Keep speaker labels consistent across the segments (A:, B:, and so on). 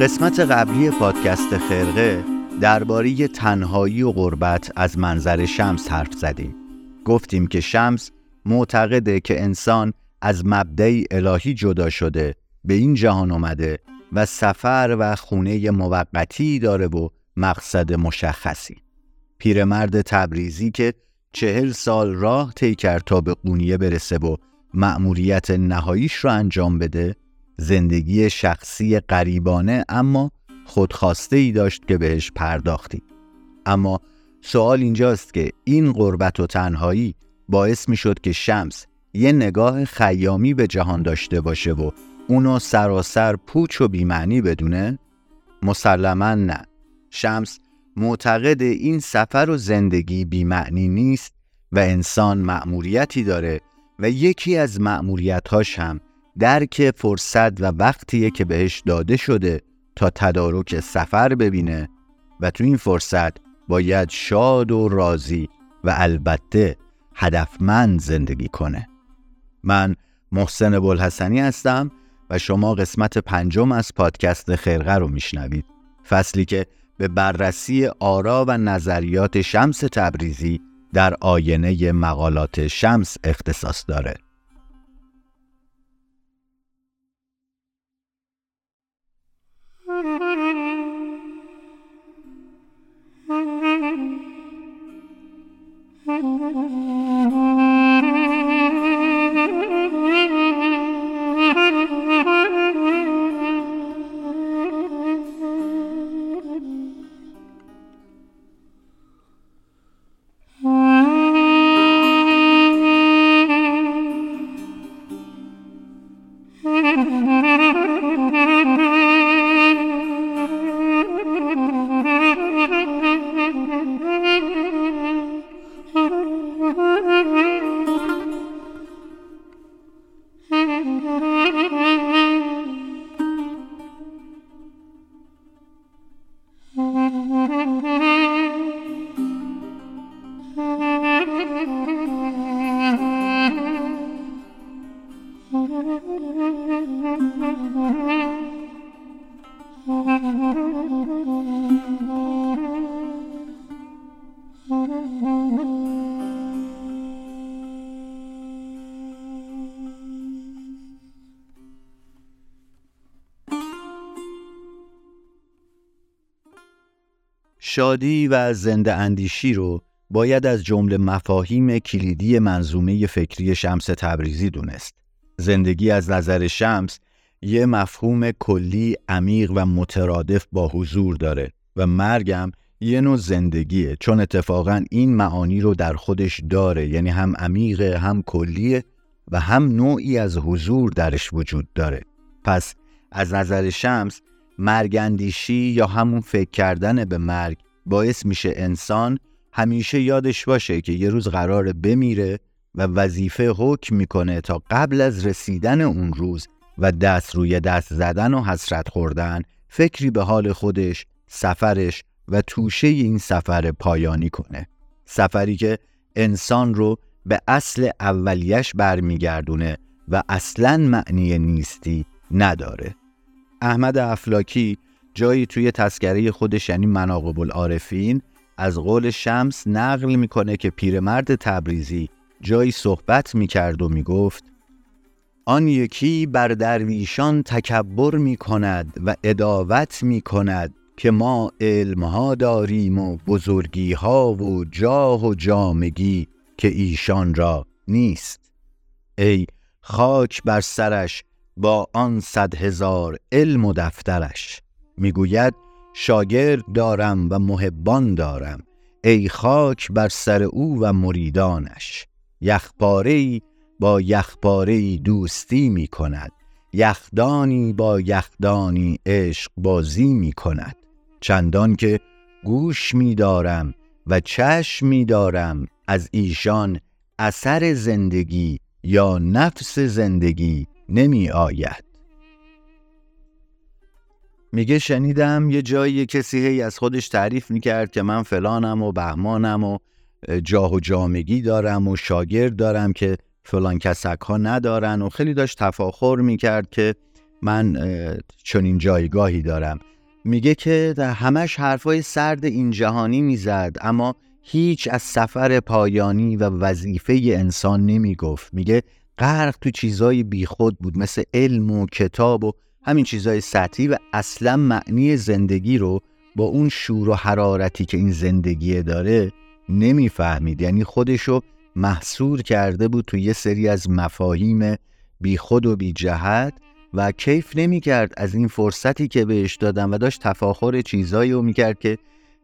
A: قسمت قبلی پادکست خرقه درباره تنهایی و غربت از منظر شمس حرف زدیم. گفتیم که شمس معتقده که انسان از مبدعی الهی جدا شده به این جهان آمده و سفر و خونه موقتی داره و مقصد مشخصی. پیرمرد تبریزی که چهل سال راه طی کرد تا به قونیه برسه و مأموریت نهاییش رو انجام بده زندگی شخصی قریبانه اما خودخواسته ای داشت که بهش پرداختی اما سوال اینجاست که این غربت و تنهایی باعث می شد که شمس یه نگاه خیامی به جهان داشته باشه و اونو سراسر پوچ و بیمعنی بدونه؟ مسلما نه شمس معتقد این سفر و زندگی بیمعنی نیست و انسان مأموریتی داره و یکی از مأموریتهاش هم درک فرصت و وقتیه که بهش داده شده تا تدارک سفر ببینه و تو این فرصت باید شاد و راضی و البته هدفمند زندگی کنه. من محسن بلحسنی هستم و شما قسمت پنجم از پادکست خرقه رو میشنوید. فصلی که به بررسی آرا و نظریات شمس تبریزی در آینه مقالات شمس اختصاص داره. شادی و زنده اندیشی رو باید از جمله مفاهیم کلیدی منظومه فکری شمس تبریزی دونست. زندگی از نظر شمس یه مفهوم کلی عمیق و مترادف با حضور داره و مرگم یه نوع زندگیه چون اتفاقا این معانی رو در خودش داره یعنی هم عمیقه هم کلیه و هم نوعی از حضور درش وجود داره پس از نظر شمس مرگندیشی یا همون فکر کردن به مرگ باعث میشه انسان همیشه یادش باشه که یه روز قرار بمیره و وظیفه حکم می‌کنه تا قبل از رسیدن اون روز و دست روی دست زدن و حسرت خوردن فکری به حال خودش، سفرش و توشه این سفر پایانی کنه. سفری که انسان رو به اصل اولیش برمیگردونه و اصلا معنی نیستی نداره. احمد افلاکی جایی توی تسکره خودش یعنی مناقب العارفین از قول شمس نقل می‌کنه که پیرمرد تبریزی جایی صحبت می‌کرد و می‌گفت آن یکی بر درویشان تکبر می کند و اداوت می کند که ما علمها داریم و بزرگی ها و جاه و جامگی که ایشان را نیست. ای خاک بر سرش با آن صد هزار علم و دفترش. می‌گوید شاگرد دارم و محبان دارم ای خاک بر سر او و مریدانش. یخپاره با یخپاره دوستی می کند یخدانی با یخدانی عشق بازی می کند چندان که گوش می دارم و چشم می دارم از ایشان اثر زندگی یا نفس زندگی نمی آید میگه شنیدم یه جایی کسی هی از خودش تعریف می‌کرد که من فلانم و بهمانم و جاه و جامگی دارم و شاگرد دارم که فلان کسک ها ندارن و خیلی داشت تفاخر می‌کرد که من چنین جایگاهی دارم. میگه که همش حرفای سرد این جهانی می‌زد اما هیچ از سفر پایانی و وظیفه انسان نمی‌گفت. میگه غرق تو چیزای بیخود بود مثل علم و کتاب و همین چیزای سطحی و اصلا معنی زندگی رو با اون شور و حرارتی که این زندگی داره نمی‌فهمید. یعنی خودشو محصور کرده بود تو یه سری از مفاهیم بیخود و بی جهت و کیف نمی‌کرد از این فرصتی که بهش دادن و داشت تفاخر چیزایی رو می‌کرد که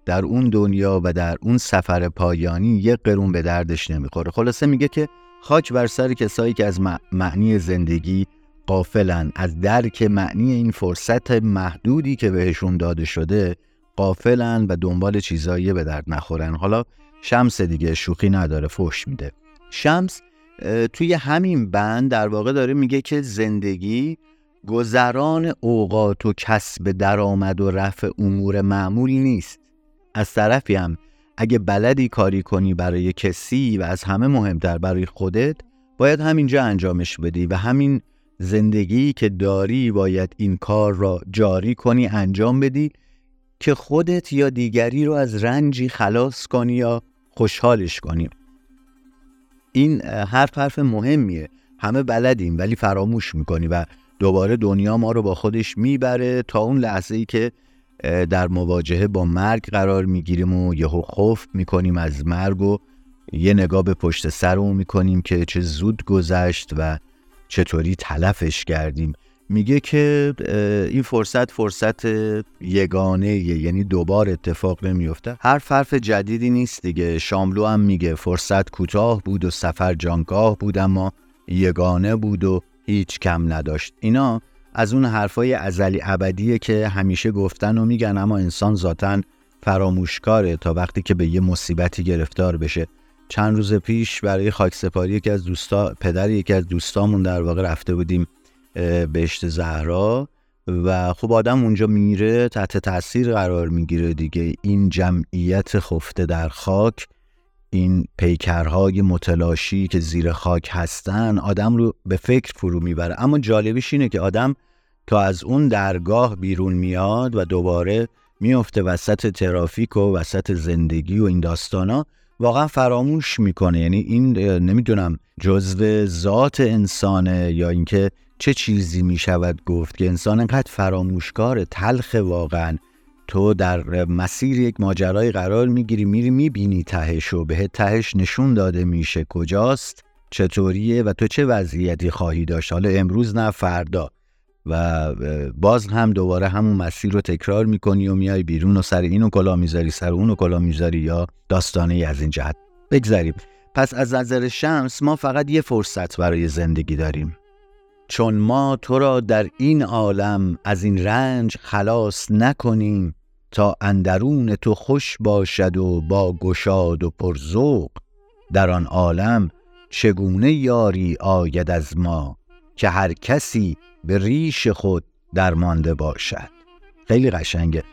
A: در اون دنیا و در اون سفر پایانی یه قرون به دردش نمی‌خوره. خلاصه میگه که خاک بر سر کسایی که از معنی زندگی قافلن. از درک معنی این فرصت محدودی که بهشون داده شده قافلن و دنبال چیزایی به درد نخورن. حالا شمس دیگه شوخی نداره فوش میده. شمس توی همین بند در واقع داره میگه که زندگی گذران اوقات و کسب درآمد و رفع امور معمولی نیست. از طرفی هم اگه بلدی کاری کنی برای کسی و از همه مهمتر برای خودت باید همینجا انجامش بدی و همین زندگی که داری باید این کار را جاری کنی انجام بدی که خودت یا دیگری رو از رنجی خلاص کنی یا خوشحالش کنی. این حرف حرف مهمیه. همه بلدیم ولی فراموش می‌کنی و دوباره دنیا ما رو با خودش می‌بره تا اون لحظه ای که در مواجهه با مرگ قرار می‌گیریم و یهو خوف می‌کنیم از مرگ و یه نگاه به پشت سرمون می‌کنیم که چه زود گذشت و چطوری تلفش کردیم. میگه که این فرصت فرصت یگانه یعنی دوبار اتفاق نمیفته هر فرف جدیدی نیست دیگه. شاملو هم میگه فرصت کوتاه بود و سفر جانگاه بود اما یگانه بود و هیچ کم نداشت. اینا از اون حرفای ازلی ابدیه که همیشه گفتن و میگن اما انسان ذاتا فراموشکاره تا وقتی که به یه مصیبتی گرفتار بشه. چند روز پیش برای خاکسپاری یکی از دوستا پدر یکی از دوستامون در واقع رفته بودیم بهشت زهرا و خب آدم اونجا میره تحت تاثیر قرار می‌گیره دیگه. این جمعیت خفته در خاک این پیکرهای متلاشی که زیر خاک هستن آدم رو به فکر فرو می‌بره. اما جالبیش اینه که آدم تا از اون درگاه بیرون میاد و دوباره میفته وسط ترافیک و وسط زندگی و این داستانا. واقعا فراموش می‌کنه. یعنی این نمی‌دونم جزو ذات انسانه یا اینکه چه چیزی می‌شود گفت که انسان انقدر فراموشکار تلخ واقعا. تو در مسیر یک ماجرای قرار می‌گیری میری می‌بینی تهش و بهت تهش نشون داده میشه کجاست چطوریه و تو چه وضعیتی خواهی داشت. حالا امروز نه فردا. و باز هم دوباره همون مسیر رو تکرار می‌کنی و میای بیرون و سر اینو کلا می‌ذاری سر اونو کلا می‌ذاری یا داستانه از این جهت بگذاریم پس از نظر شمس ما فقط یه فرصت برای زندگی داریم. چون ما تو را در این عالم از این رنج خلاص نکنیم تا اندرون تو خوش باشد و با گشاد و پرزوق در آن عالم چگونه یاری آید از ما؟ که هر کسی به ریش خود درمانده باشد. خیلی قشنگه.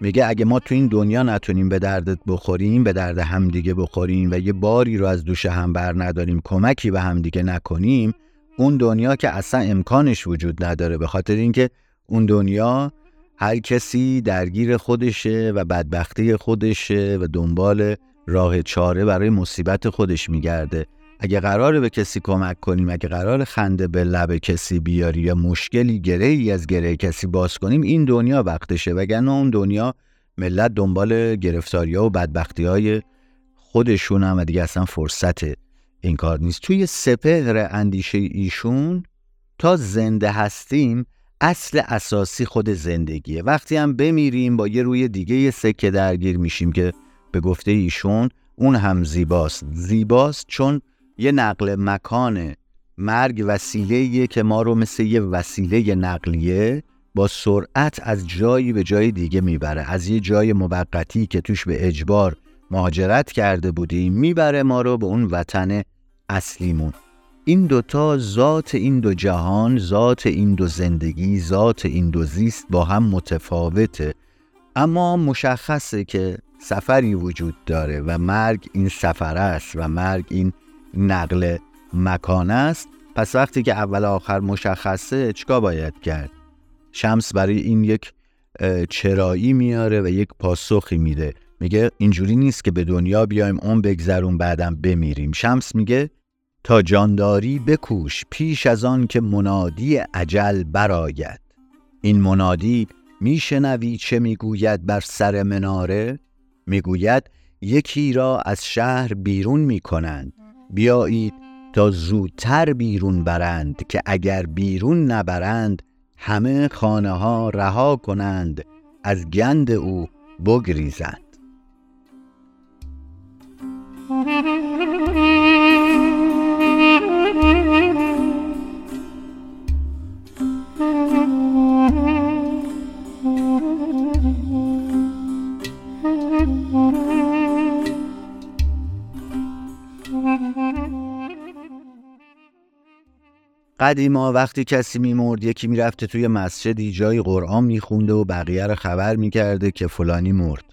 A: میگه اگه ما تو این دنیا نتونیم به دردت بخوریم به درد همدیگه بخوریم و یه باری رو از دوش هم بر نداریم کمکی به همدیگه نکنیم اون دنیا که اصلا امکانش وجود نداره به خاطر اینکه اون دنیا هر کسی درگیر خودشه و بدبختی خودشه و دنبال راه چاره برای مصیبت خودش میگرده. اگه قراره به کسی کمک کنیم اگه قرار خنده به لب کسی بیاری یا مشکلی گره ای از گره کسی باز کنیم این دنیا وقتشه. وگرنه اون دنیا ملت دنبال گرفتاری ها و بدبختی های خودشون هم و دیگه اصلا فرصت این کار نیست. توی سپهر اندیشه ایشون تا زنده هستیم اصل اساسی خود زندگیه. وقتی هم بمیریم با یه روی دیگه یه سکه درگیر میشیم که به گفته ایشون اون هم زیباست. زیباست چون یه نقل مکانه. مرگ وسیله که ما رو مثل یه وسیله نقلیه با سرعت از جایی به جای دیگه می‌بره. از یه جای موقتی که توش به اجبار مهاجرت کرده بودیم می‌بره ما رو به اون وطن اصلیمون. این دوتا ذات این دو جهان ذات این دو زندگی ذات این دو زیست با هم متفاوته. اما مشخصه که سفری وجود داره و مرگ این سفر است و مرگ این نقل مکان است پس وقتی که اول آخر مشخصه چیکار باید کرد؟ شمس برای این یک چرایی میاره و یک پاسخی میده. میگه اینجوری نیست که به دنیا بیایم اون بگذرون بعدم بمیریم. شمس میگه تا جانداری بکوش پیش از آن که منادی عجل براید این منادی میشنوی چه می‌گوید بر سر مناره؟ می‌گوید یکی را از شهر بیرون می‌کنند. بیایید تا زودتر بیرون برند که اگر بیرون نبرند همه خانه ها رها کنند از گند او بگریزند. قدیما وقتی کسی میمرد یکی می‌رفته توی مسجدی جای قرآن میخونده و بقیه رو خبر می‌کرده که فلانی مرد.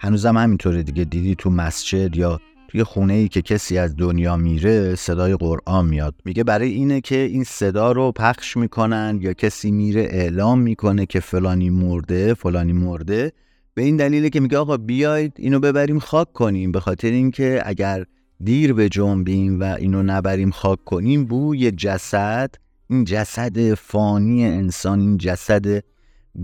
A: هنوزم همینطوره دیگه. دیدی تو مسجد یا توی خونه ای که کسی از دنیا میره صدای قرآن میاد. میگه برای اینه که این صدا رو پخش می‌کنن یا کسی میره اعلام می‌کنه که فلانی مرده فلانی مرده. به این دلیله که میگه آقا بیاید اینو ببریم خاک کنیم به خاطر اینکه اگر دیر به جنبیم و اینو نبریم خاک کنیم بوی جسد این جسد فانی انسان این جسد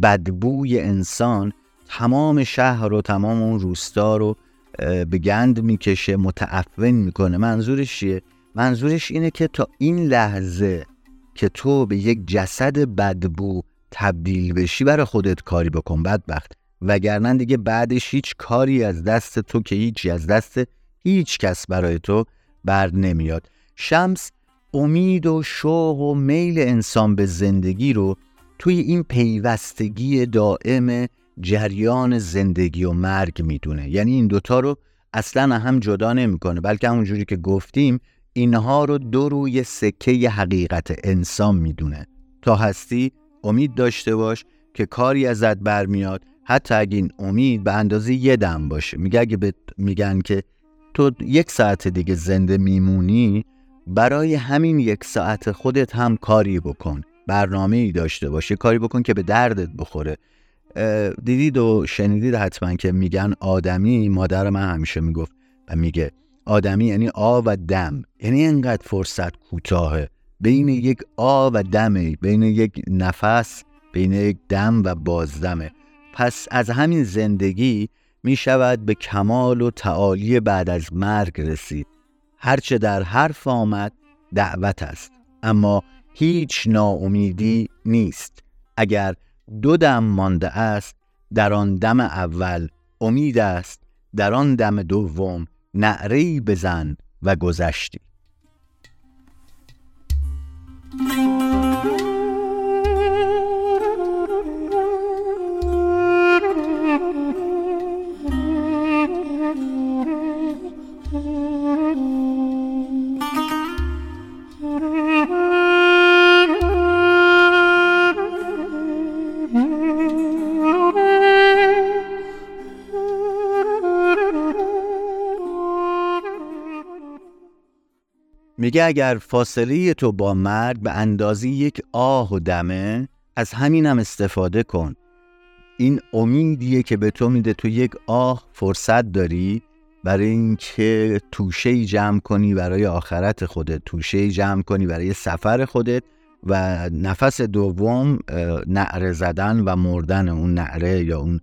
A: بدبوی انسان تمام شهر و تمام اون روستا رو به گند می‌کشه متعفن می‌کنه. منظورش چیه؟ منظورش اینه که تا این لحظه که تو به یک جسد بدبو تبدیل بشی برای خودت کاری بکن بدبخت. وگرنه دیگه بعدش هیچ کاری از دست تو که هیچی از دست هیچ کس برای تو بر نمیاد. شمس امید و شوق و میل انسان به زندگی رو توی این پیوستگی دائم جریان زندگی و مرگ می‌دونه. یعنی این دوتا رو اصلا هم جدا نمی‌کنه. بلکه همونجوری که گفتیم اینها رو دو روی سکه حقیقت انسان می‌دونه. تا هستی امید داشته باش که کاری ازت برمیاد. حتی اگه این امید به اندازه یه دم باشه. میگه اگه میگن که تو یک ساعت دیگه زنده میمونی برای همین یک ساعت خودت هم کاری بکن برنامه ای داشته باشه کاری بکن که به دردت بخوره. دیدید و شنیدید حتما که میگن آدمی مادر من همیشه می‌گفت و میگه آدمی یعنی آ و دم یعنی انقدر فرصت کوتاهه. بین یک آ و دمه بین یک نفس بین یک دم و بازدمه. پس از همین زندگی می شود به کمال و تعالی بعد از مرگ رسید. هرچه در حرف آمد دعوت است. اما هیچ ناامیدی نیست. اگر دو دم مانده است در آن دم اول امید است. در آن دم دوم نعری بزن و گذشتی. میگه اگر فاصله تو با مرگ به اندازی یک آه و دمه از همین هم استفاده کن. این امیدیه که به تو میده تو یک آه فرصت داری برای اینکه توشه جمع کنی برای آخرت خودت توشه جمع کنی برای سفر خودت و نفس دوم نعره زدن و مردن اون نعره یا اون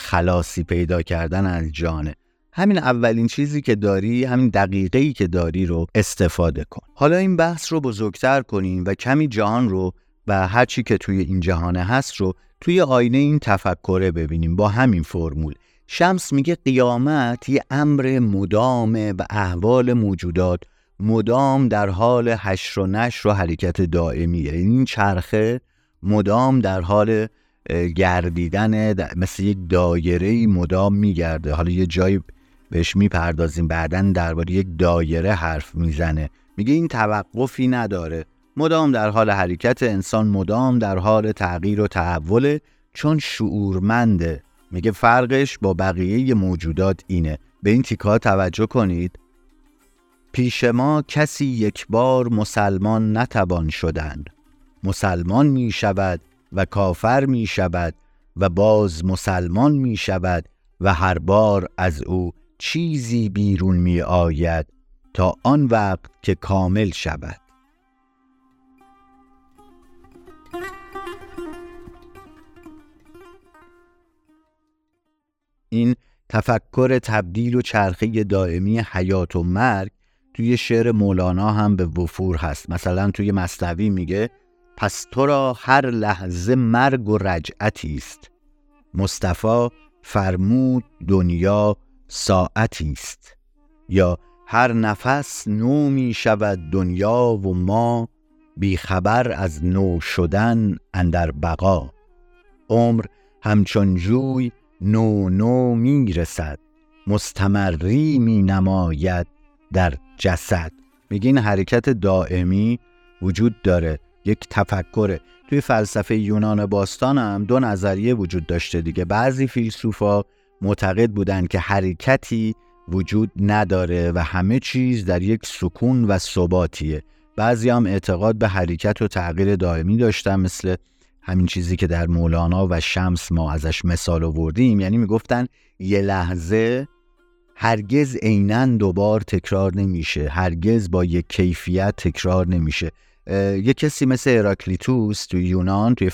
A: خلاصی پیدا کردن از جانه. همین اولین چیزی که داری همین دقیقه ای که داری رو استفاده کن. حالا این بحث رو بزرگتر کنیم و کمی جهان رو و هرچی که توی این جهانه هست رو توی آینه این تفکره ببینیم با همین فرمول. شمس میگه قیامت یه امر مدامه و احوال موجودات مدام در حال حشر و نشر و حرکت دائمیه. این چرخه مدام در حال گردیدن مثل یک دایره مدام میگرده. حالا یه جایی بهش می‌پردازیم بعدا درباره یک دایره حرف می‌زنه. میگه این توقفی نداره. مدام در حال حرکت انسان مدام در حال تغییر و تحول چون شعورمنده. میگه فرقش با بقیه موجودات اینه. به این تیکا توجه کنید. پیش ما کسی یک بار مسلمان نتوان شدند مسلمان می شود و کافر می شود و باز مسلمان می شود و هر بار از او چیزی بیرون می آید تا آن وقت که کامل شود. این تفکر تبدیل و چرخه دائمی حیات و مرگ توی شعر مولانا هم به وفور هست. مثلا توی مصنوی میگه پس تو را هر لحظه مرگ و رجعتی است. مصطفی فرمود دنیا ساعتی است یا هر نفس نو می شود دنیا و ما بیخبر از نو شدن اندر بقا. عمر همچون جوی نو نو می رسد مستمری می نماید در جسد. میگه این حرکت دائمی وجود داره یک تفکره. توی فلسفه یونان باستان هم دو نظریه وجود داشته دیگه. بعضی فیلسوفا معتقد بودن که حرکتی وجود نداره و همه چیز در یک سکون و ثباتیه. بعضی هم اعتقاد به حرکت و تغییر دائمی داشتن مثل همین چیزی که در مولانا و شمس ما ازش مثال آوردیم. یعنی می‌گفتن یه لحظه هرگز عینا دوبار تکرار نمیشه. هرگز با یک کیفیت تکرار نمیشه. یه کسی مثل اراکلیتوس توی یونان توی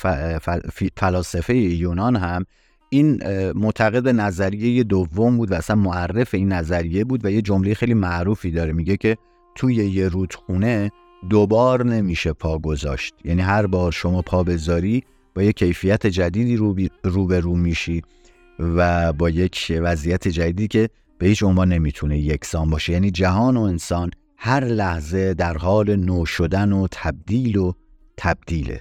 A: فلاسفه یونان هم این معتقد نظریه دوم بود و اصلا معرف این نظریه بود و یه جمله خیلی معروفی داره. میگه که توی یه رودخونه دوبار نمیشه پا گذاشت. یعنی هر بار شما پا بذاری با یه کیفیت جدیدی رو به رو میشی و با یک وضعیت جدیدی که به هیچ عنوان نمی‌تونه یکسان باشه. یعنی جهان و انسان هر لحظه در حال نو شدن و تبدیل و تبدیله.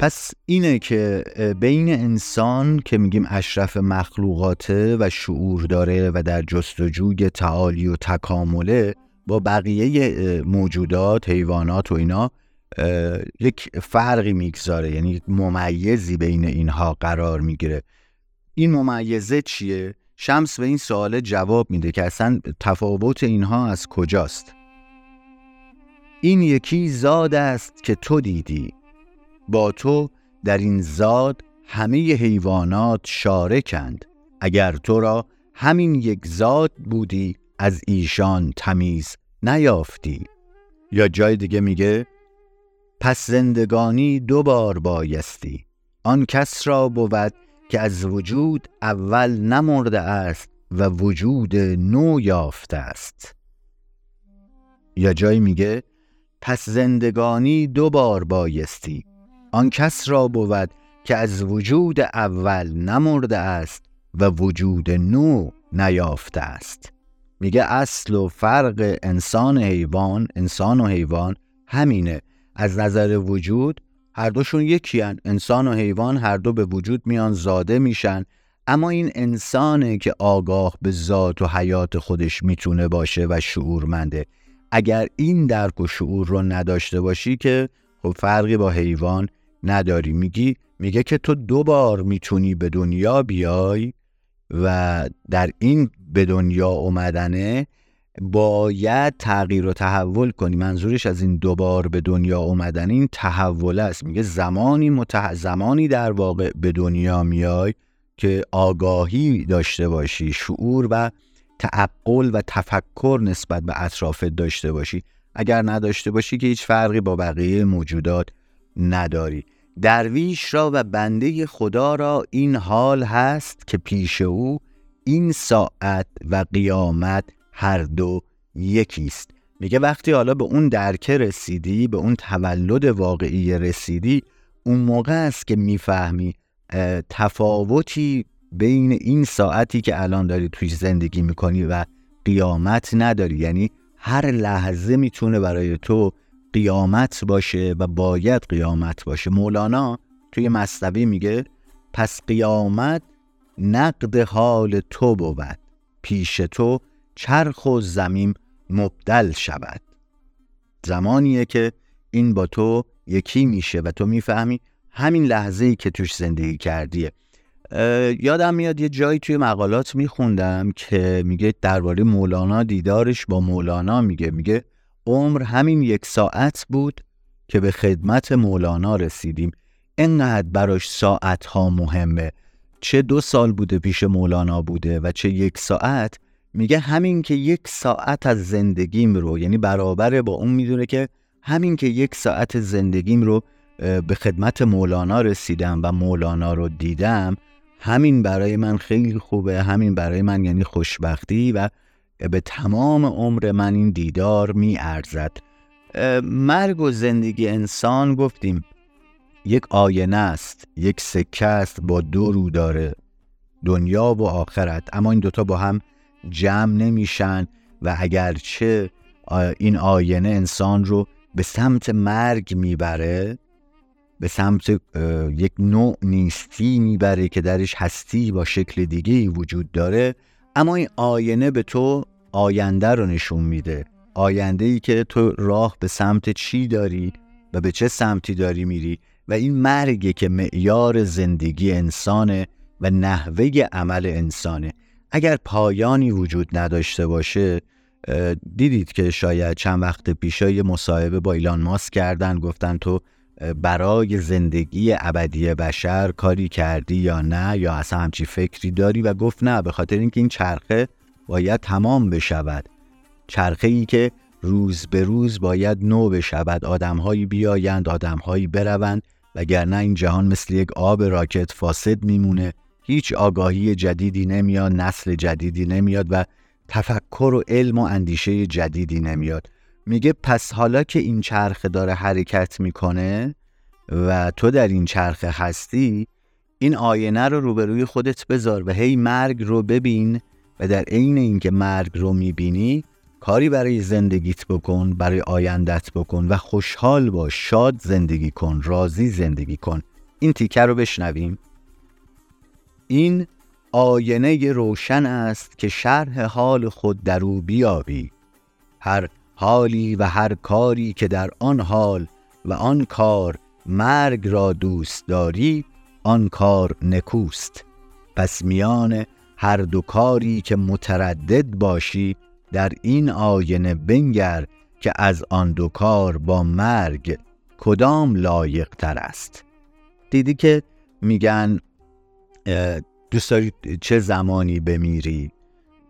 A: پس اینه که بین انسان که میگیم اشرف مخلوقاته و شعور داره و در جستجوی تعالی و تکامله با بقیه موجودات حیوانات و اینا یک فرقی می‌گذاره یعنی ممیزی بین اینها قرار می‌گیره. این ممیزه چیه؟ شمس به این سوال جواب میده که اصلا تفاوت اینها از کجاست. این یکی زاد است که تو دیدی. با تو در این زاد همه حیوانات شارکند اگر تو را همین یک زاد بودی از ایشان تمیز نیافتی. یا جای دیگه میگه پس زندگانی دو بار بایستی. آن کس را بود که از وجود اول نمرده است و وجود نو یافته است. یا جای میگه پس زندگانی دو بار بایستی. آن کس را بود که از وجود اول نمرده است و وجود نو نیافته است. میگه اصل و فرق انسان حیوان انسان و حیوان همینه. از نظر وجود هر دوشون یکی هن. انسان و حیوان هر دو به وجود میان زاده میشن. اما این انسانه که آگاه به ذات و حیات خودش می‌تونه باشه و شعورمنده. اگر این درک و شعور رو نداشته باشی که خب فرقی با حیوان نداری میگی میگه که تو دو بار می‌تونی به دنیا بیای و در این به دنیا اومدنه باید تغییر و تحول کنی. منظورش از این دوبار به دنیا اومدن این تحول است. میگه زمانی متح... زمانی در واقع به دنیا میای که آگاهی داشته باشی شعور و تعقل و تفکر نسبت به اطرافت داشته باشی. اگر نداشته باشی که هیچ فرقی با بقیه موجودات نداری. درویش را و بنده خدا را این حال هست که پیش او این ساعت و قیامت هر دو یکیست. میگه وقتی حالا به اون درکه رسیدی به اون تولد واقعی رسیدی اون موقع است که می‌فهمی تفاوتی بین این ساعتی که الان داری توی زندگی می‌کنی و قیامت نداری. یعنی هر لحظه می‌تونه برای تو قیامت باشه و باید قیامت باشه. مولانا توی مصنوی میگه پس قیامت نقد حال تو بود. پیش تو چرخ و زمین مبدل شود. زمانیه که این با تو یکی میشه و تو می‌فهمی همین لحظه ای که توش زندگی کردیه. یادم میاد یه جایی توی مقالات میخوندم که میگه درباره مولانا دیدارش با مولانا میگه. میگه عمر همین یک ساعت بود که به خدمت مولانا رسیدیم. انقدر براش ساعت ها مهمه. چه دو سال بوده پیش مولانا بوده و چه یک ساعت میگه همین که یک ساعت از زندگیم رو یعنی برابره با اون می‌دونه که همین که یک ساعت زندگیم رو به خدمت مولانا رسیدم و مولانا رو دیدم همین برای من خیلی خوبه همین برای من یعنی خوشبختی و به تمام عمر من این دیدار می ارزد. مرگ و زندگی انسان گفتیم یک آینه است یک سکه است با دو رو داره. دنیا و آخرت اما این دوتا با هم جمع نمیشن و اگرچه این آینه انسان رو به سمت مرگ می‌بره به سمت یک نوع نیستی می‌بره که درش هستی با شکل دیگه وجود داره. اما این آینه به تو آینده رو نشون میده. آینده ای که تو راه به سمت چی داری و به چه سمتی داری میری و این مرگه که معیار زندگی انسانه و نحوه عمل انسانه. اگر پایانی وجود نداشته باشه دیدید که شاید چند وقت پیشای مصاحبه با ایلان ماسک کردن گفتن تو برای زندگی ابدی بشر کاری کردی یا نه؟ یا اصلا همچی فکری داری و گفت نه به خاطر اینکه این چرخه باید تمام بشود. چرخه ای که روز به روز باید نو بشود. آدمهایی بیایند آدمهایی بروند. وگرنه این جهان مثل یک آب راکت فاسد میمونه. هیچ آگاهی جدیدی نمیاد نسل جدیدی نمیاد و تفکر و علم و اندیشه جدیدی نمیاد. میگه پس حالا که این چرخه داره حرکت می‌کنه و تو در این چرخه هستی این آینه رو روبروی خودت بذار و هی مرگ رو ببین و در عین اینکه مرگ رو می‌بینی کاری برای زندگیت بکن برای آیندت بکن و خوشحال باش شاد زندگی کن راضی زندگی کن. این تیکه رو بشنویم. این آینه روشن است که شرح حال خود در او بیابی. هر حالی و هر کاری که در آن حال و آن کار مرگ را دوست داری آن کار نکوست. پس میان هر دو کاری که متردد باشی در این آینه بنگر که از آن دو کار با مرگ کدام لایق تر است. دیدی که میگن دوست داری چه زمانی بمیری؟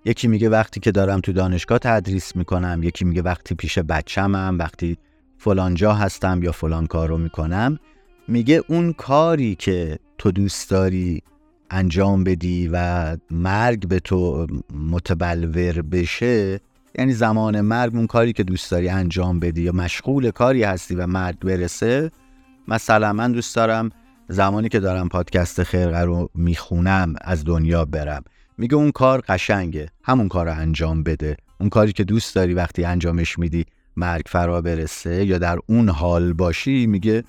A: یکی میگه وقتی که دارم تو دانشگاه تدریس می‌کنم یکی میگه وقتی پیش بچمم وقتی فلان جا هستم یا فلان کار رو می‌کنم میگه اون کاری که تو دوست داری انجام بدی و مرگ به تو متبلور بشه یعنی زمان مرگ اون کاری که دوست داری انجام بدی یا مشغول کاری هستی و مرگ برسه مثلا من دوست دارم زمانی که دارم پادکست خرقه رو می‌خونم از دنیا برم. میگه اون کار قشنگه همون کار رو انجام بده. اون کاری که دوست داری وقتی انجامش میدی مرگ فرا برسه یا در اون حال باشی میگه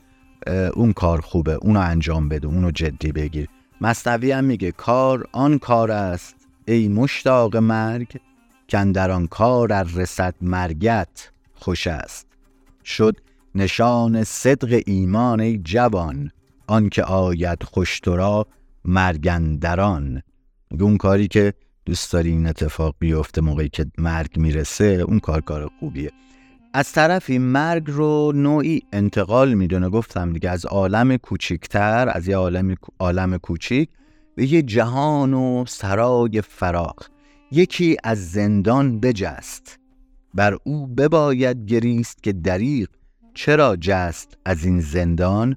A: اون کار خوبه اونو انجام بده اونو جدی بگیر. مصنوی هم میگه کار آن کار است ای مشتاق مرگ که در آن کار از رسد مرگت خوش است. شد نشان صدق ایمان ای جوان آنکه آید خوشترا مرگندران اون کاری که دوست داری این اتفاق بیفته موقعی که مرگ می‌رسه اون کار کار خوبیه. از طرفی مرگ رو نوعی انتقال می‌دونه. گفتم دیگه از عالم کوچکتر از یه عالم عالم کوچیک به یه جهان و سرای فراغ یکی از زندان بجست. بر او بباید گریست که دریغ. چرا جست از این زندان؟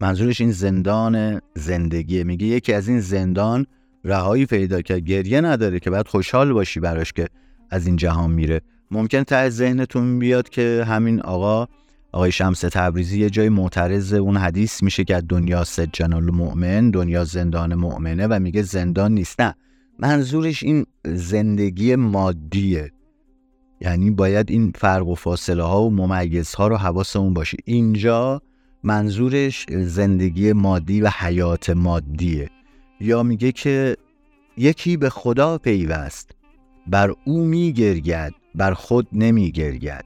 A: منظورش این زندان زندگیه. میگه یکی از این زندان رهایی پیدا کرد. گریه نداره که بعد خوشحال باشی براش که از این جهان میره. ممکن تا ذهنتون بیاد که همین آقا آقای شمس تبریزی یه جای معترض اون حدیث میشه که دنیا سجن المؤمن دنیا زندان مؤمنه و میگه زندان نیست. نه منظورش این زندگی مادیه. یعنی باید این فرق و فاصله ها و ممیزها رو حواسمون باشه. اینجا منظورش زندگی مادی و حیات مادیه. یا میگه که یکی به خدا پیوست بر او میگرگد بر خود نمیگرگد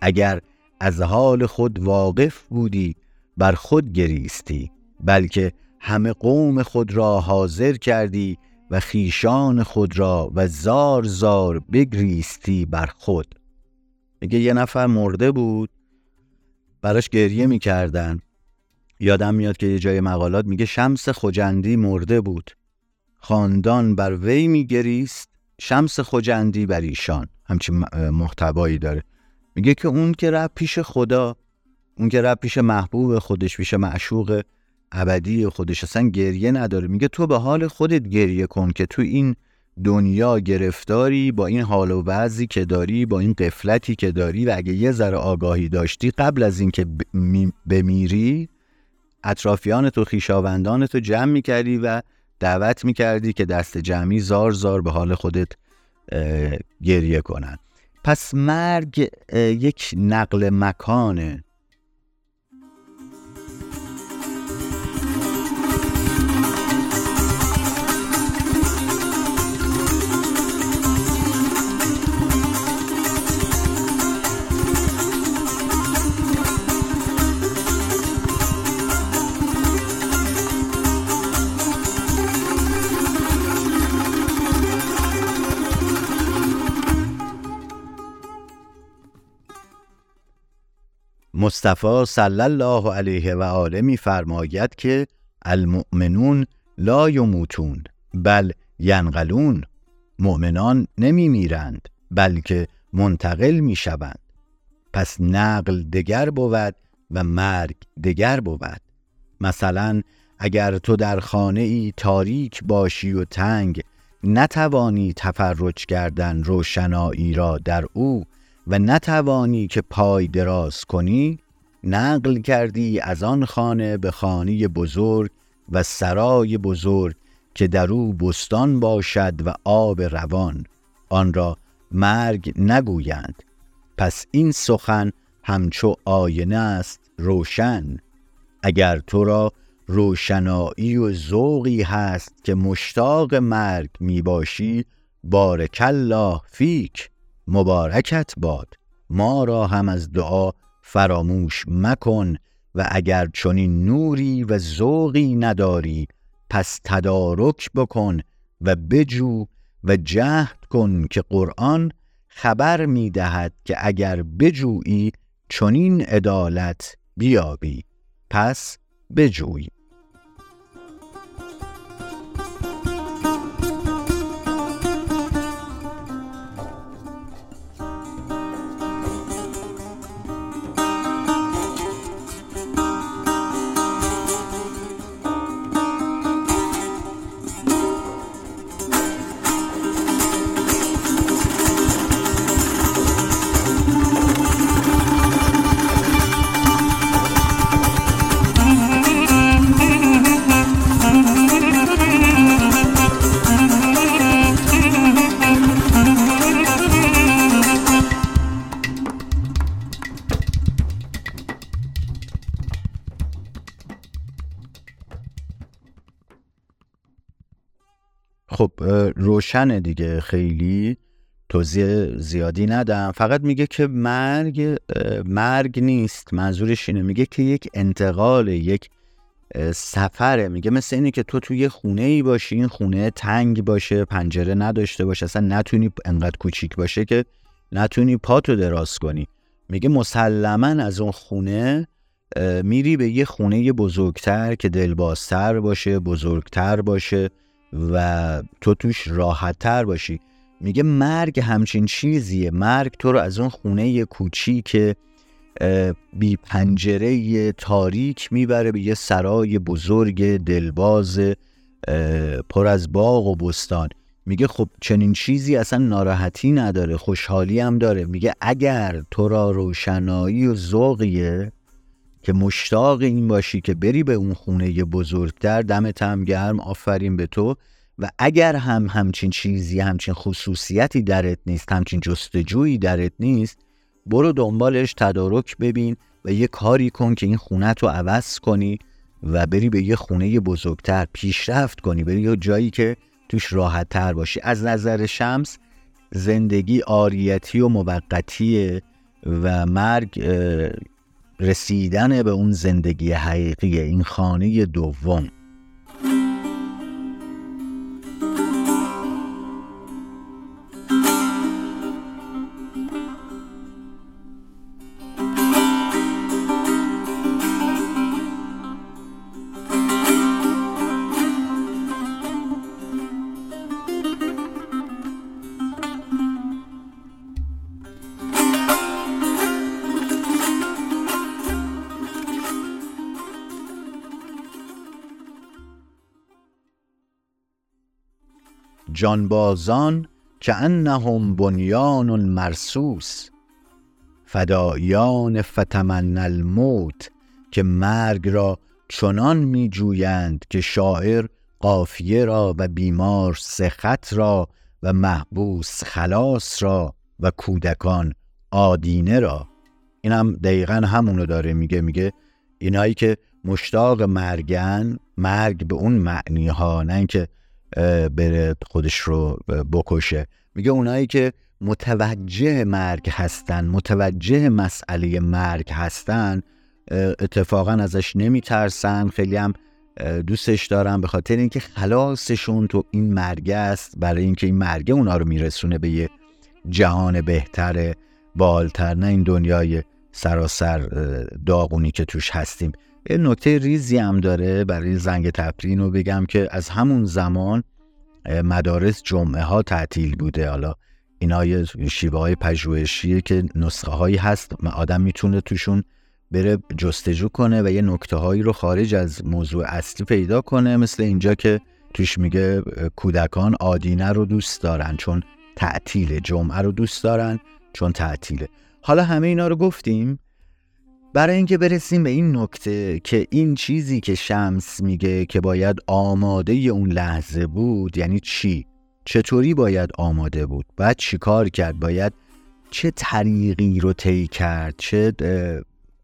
A: اگر از حال خود واقف بودی بر خود گریستی بلکه همه قوم خود را حاضر کردی و خیشان خود را و زار زار بگریستی بر خود. میگه یه نفر مرده بود براش گریه می‌کردن. یادم میاد که یه جای مقالات میگه شمس خجندی مرده بود. خاندان بر وی میگریست شمس خجندی بر ایشان. همچین محتوایی داره. میگه که اون که رفت پیش خدا اون که رفت پیش محبوب خودش پیش معشوق ابدی خودش اصلا گریه نداره. میگه تو به حال خودت گریه کن که تو این دنیا گرفتاری با این حال و وضعی که داری با این قفلتی که داری و اگه یه ذره آگاهی داشتی قبل از اینکه بمیری اطرافیان تو خیشاوندان تو جمع می‌کردی و دعوت می‌کردی که دست جمعی زار زار به حال خودت گریه کنن. پس مرگ یک نقل مکانه. مصطفی صلی الله علیه و آله میفرماید که المؤمنون لا یموتون بل ینقلون. مؤمنان نمی میرند بلکه منتقل می شوند. پس نقل دگر بود و مرگ دگر بود. مثلا اگر تو در خانه ای تاریک باشی و تنگ نتوانی تفرج کردن روشنایی را در او و نتوانی که پای دراز کنی نقل کردی از آن خانه به خانه بزرگ و سرای بزرگ که در او بستان باشد و آب روان. آن را مرگ نگویند. پس این سخن همچو آینه است روشن. اگر تو را روشنایی و ذوقی هست که مشتاق مرگ می باشی بارک الله فیک. مبارکت باد. ما را هم از دعا فراموش مکن و اگر چنین نوری و ذوقی نداری پس تدارک بکن و بجو و جهد کن که قرآن خبر می دهد که اگر بجویی چنین عدالت بیابی. پس بجوی. خب روشنه دیگه. خیلی توضیح زیادی ندم. فقط میگه که مرگ مرگ نیست. منظورش اینه. میگه که یک انتقال یک سفره. میگه مثل اینه که تو توی خونه ای باشی این خونه تنگ باشه پنجره نداشته باشه. اصلا نتونی انقدر کوچیک باشه که نتونی پاتو دراز کنی. میگه مسلما از اون خونه میری به یه خونه بزرگتر که دلبازتر باشه بزرگتر باشه. و تو توش راحتتر باشی. میگه مرگ همچین چیزیه. مرگ تو رو از اون خونه کوچیک بی پنجره تاریک می‌بره به یه سرای بزرگ دلباز پر از باغ و بستان. میگه خب چنین چیزی اصلا ناراحتی نداره خوشحالی هم داره. میگه اگر تو را روشنایی و ذوقیه که مشتاق این باشی که بری به اون خونه بزرگتر دمت هم گرم آفرین به تو. و اگر هم همچین چیزی همچین خصوصیتی درت نیست همچین جستجویی درت نیست برو دنبالش تدارک ببین و یه کاری کن که این خونت رو عوض کنی و بری به یه خونه بزرگتر پیشرفت کنی. بری یه جایی که توش راحت تر باشی. از نظر شمس زندگی آریتی و موقتیه و مرگ رسیدن به اون زندگی حقیقی این خانه دوم. جانبازان که انهم بنیان مرسوس. فدایان فتمن الموت که مرگ را چنان می جویند که شاعر قافیه را و بیمار سخت را و محبوس خلاص را و کودکان آدینه را. این هم دقیقا همونو داره میگه میگه اینایی که مشتاق مرگن مرگ به اون معنی ها نه اینکه بره خودش رو بکشه. میگه اونایی که متوجه مرگ هستن متوجه مسئله مرگ هستن اتفاقا ازش نمیترسن. خیلی هم دوستش دارن به خاطر اینکه خلاصشون تو این مرگ است. برای اینکه این مرگ اونا رو میرسونه به یه جهان بهتر بالتر نه این دنیای سراسر داغونی که توش هستیم. یه نکته ریزی هم داره برای زنگ تفرین رو بگم که از همون زمان مدارس جمعه ها تعطیل بوده. حالا اینا یه شیوه های پژوهشیه که نسخه هایی هست آدم می‌تونه توشون بره جستجو کنه و یه نکته هایی رو خارج از موضوع اصلی پیدا کنه. مثل اینجا که توش میگه کودکان آدینه رو دوست دارن چون تعطیل جمعه رو دوست دارن چون تعطیله. حالا همه اینا رو گفتیم. برای اینکه برسیم به این نکته که این چیزی که شمس میگه که باید آماده اون لحظه بود یعنی چی؟ چطوری باید آماده بود؟ باید چی کار کرد؟ باید چه طریقی رو طی کرد؟ چه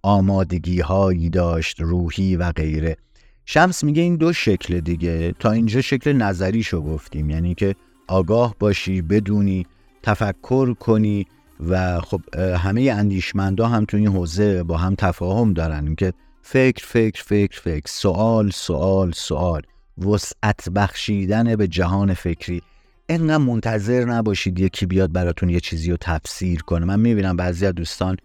A: آمادگی هایی داشت روحی و غیره. شمس میگه این دو شکل دیگه. تا اینجا شکل نظریشو گفتیم. یعنی که آگاه باشی بدونی تفکر کنی و خب همه اندیشمندا هم تو این حوزه با هم تفاهم دارن که فکر فکر فکر فکر سوال سوال سوال. وسعت بخشیدن به جهان فکری. انقدر منتظر نباشید یکی بیاد براتون یه چیزی رو تفسیر کنه. من می‌بینم بعضی از دوستان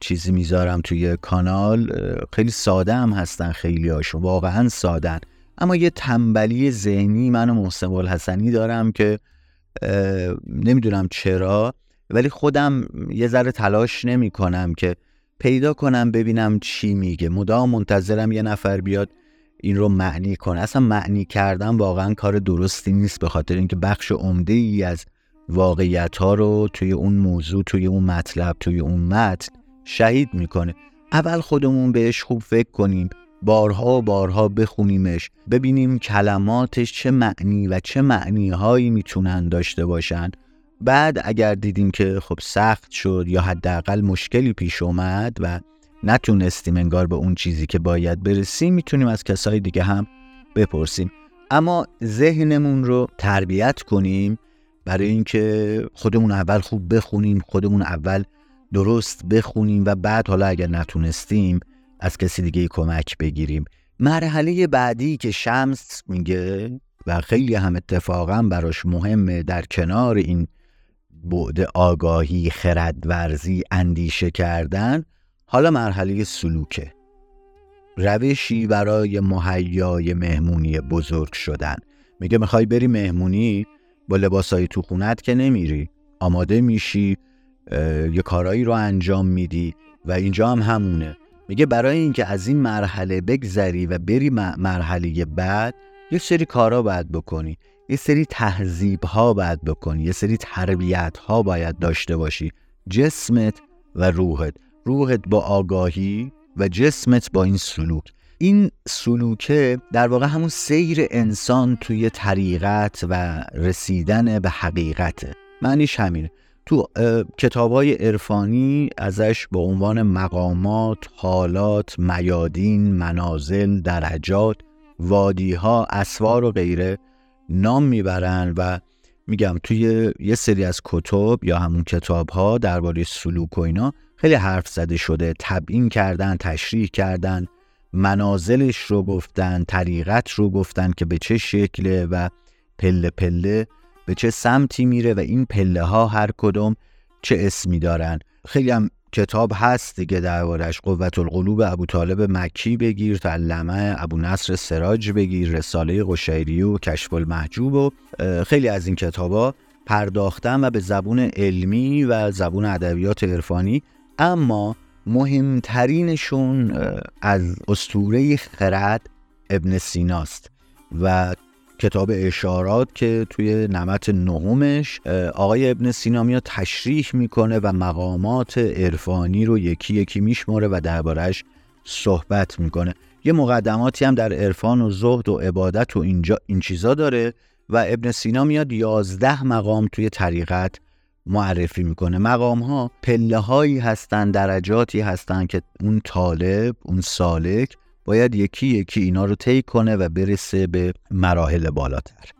A: چیزی می‌ذارم توی کانال. خیلی ساده هم هستن خیلی هاشون واقعا سادن اما یه تنبلی ذهنی من و محسن الحسنی دارم که نمی‌دونم چرا. ولی خودم یه ذره تلاش نمی کنم که پیدا کنم ببینم چی میگه. مدام منتظرم یه نفر بیاد این رو معنی کنه. اصلا معنی کردن واقعا کار درستی نیست به خاطر اینکه بخش عمده ای از واقعیت ها رو توی اون موضوع توی اون مطلب توی اون متن شهید می‌کنه. اول خودمون بهش خوب فکر کنیم بارها و بارها بخونیمش ببینیم کلماتش چه معنی و چه معنی هایی می‌تونن داشته باشن. بعد اگر دیدیم که خب سخت شد یا حداقل مشکلی پیش اومد و نتونستیم انگار به اون چیزی که باید برسیم می‌تونیم از کسای دیگه هم بپرسیم. اما ذهنمون رو تربیت کنیم برای اینکه خودمون اول خوب بخونیم خودمون اول درست بخونیم و بعد حالا اگر نتونستیم از کسی دیگه کمک بگیریم. مرحله بعدی که شمس میگه و خیلی هم اتفاقا براش مهمه در کنار این بعد آگاهی خردورزی اندیشه کردن حالا مرحله سلوکه. روشی برای مهیای مهمونی بزرگ شدن. میگه می‌خوای بری مهمونی؟ با لباسای تو خونت که نمیری. آماده میشی یه کارایی رو انجام میدی و اینجا هم همونه. میگه برای اینکه از این مرحله بگذری و بری مرحله بعد یه سری کارا باید بکنی. یه سری تهذیب ها باید بکنی یه سری تربیت ها باید داشته باشی. جسمت و روحت. روحت با آگاهی و جسمت با این سلوک. این سلوکه در واقع همون سیر انسان توی طریقت و رسیدن به حقیقته. معنیش همینه. تو کتاب های عرفانی ازش به عنوان مقامات، حالات، میادین، منازل، درجات، وادیها، اسوار و غیره نام می‌برن و میگم توی یه سری از کتب یا همون کتاب ها درباره سلوک و اینا خیلی حرف زده شده تبیین کردن تشریح کردن منازلش رو گفتن طریقت رو گفتن که به چه شکله و پله پله به چه سمتی میره و این پله ها هر کدوم چه اسمی دارن. خیلی هم کتاب هست دیگه دربارش قوت القلوب ابو طالب مکی بگیر تعلمه ابو نصر سراج بگیر رساله قشیری و کشف المحجوب و خیلی از این کتابا پرداختن و به زبون علمی و زبون ادبیات عرفانی. اما مهمترینشون از استوره خرد ابن سیناست و کتاب اشارات که توی نمت نهمش آقای ابن سینا میاد تشریح می‌کنه و مقامات عرفانی رو یکی یکی میشمره و دربارش صحبت می‌کنه. یه مقدماتی هم در عرفان و زهد و عبادت و اینجا این چیزا داره و ابن سینا میاد یازده مقام توی طریقت معرفی می‌کنه. مقام ها پله هایی هستن درجاتی هستن که اون طالب اون سالک باید یکی یکی اینا رو طی کنه و برسه به مراحل بالاتر.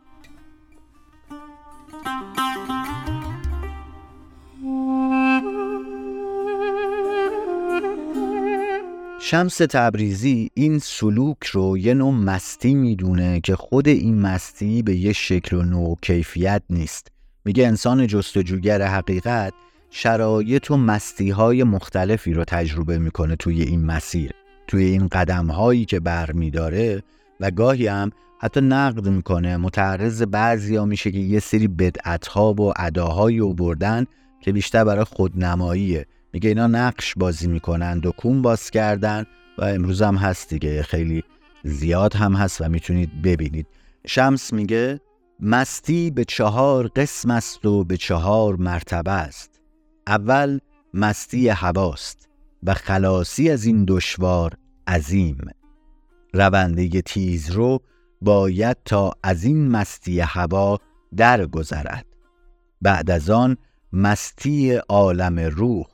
A: شمس تبریزی این سلوک رو یه نوع مستی می‌دونه که خود این مستی به یه شکل و نوع کیفیت نیست. میگه انسان جستجوگر حقیقت شرایط و مستی مختلفی رو تجربه می‌کنه توی این مسیر. توی این قدم هایی که بر میداره و گاهی هم حتی نقد می‌کنه متعرض بعضی ها میشه که یه سری بدعت ها و اداهایی و بردن که بیشتر برای خودنماییه. میگه اینا نقش بازی می‌کنن دکون باز کردن و امروز هم هست دیگه خیلی زیاد هم هست و می‌تونید ببینید. شمس میگه مستی به چهار قسم است و به چهار مرتبه است. اول مستی هواست. و خلاصی از این دشوار عظیم. رونده تیز رو باید تا از این مستی هوا درگذرد. بعد از آن مستی عالم روح.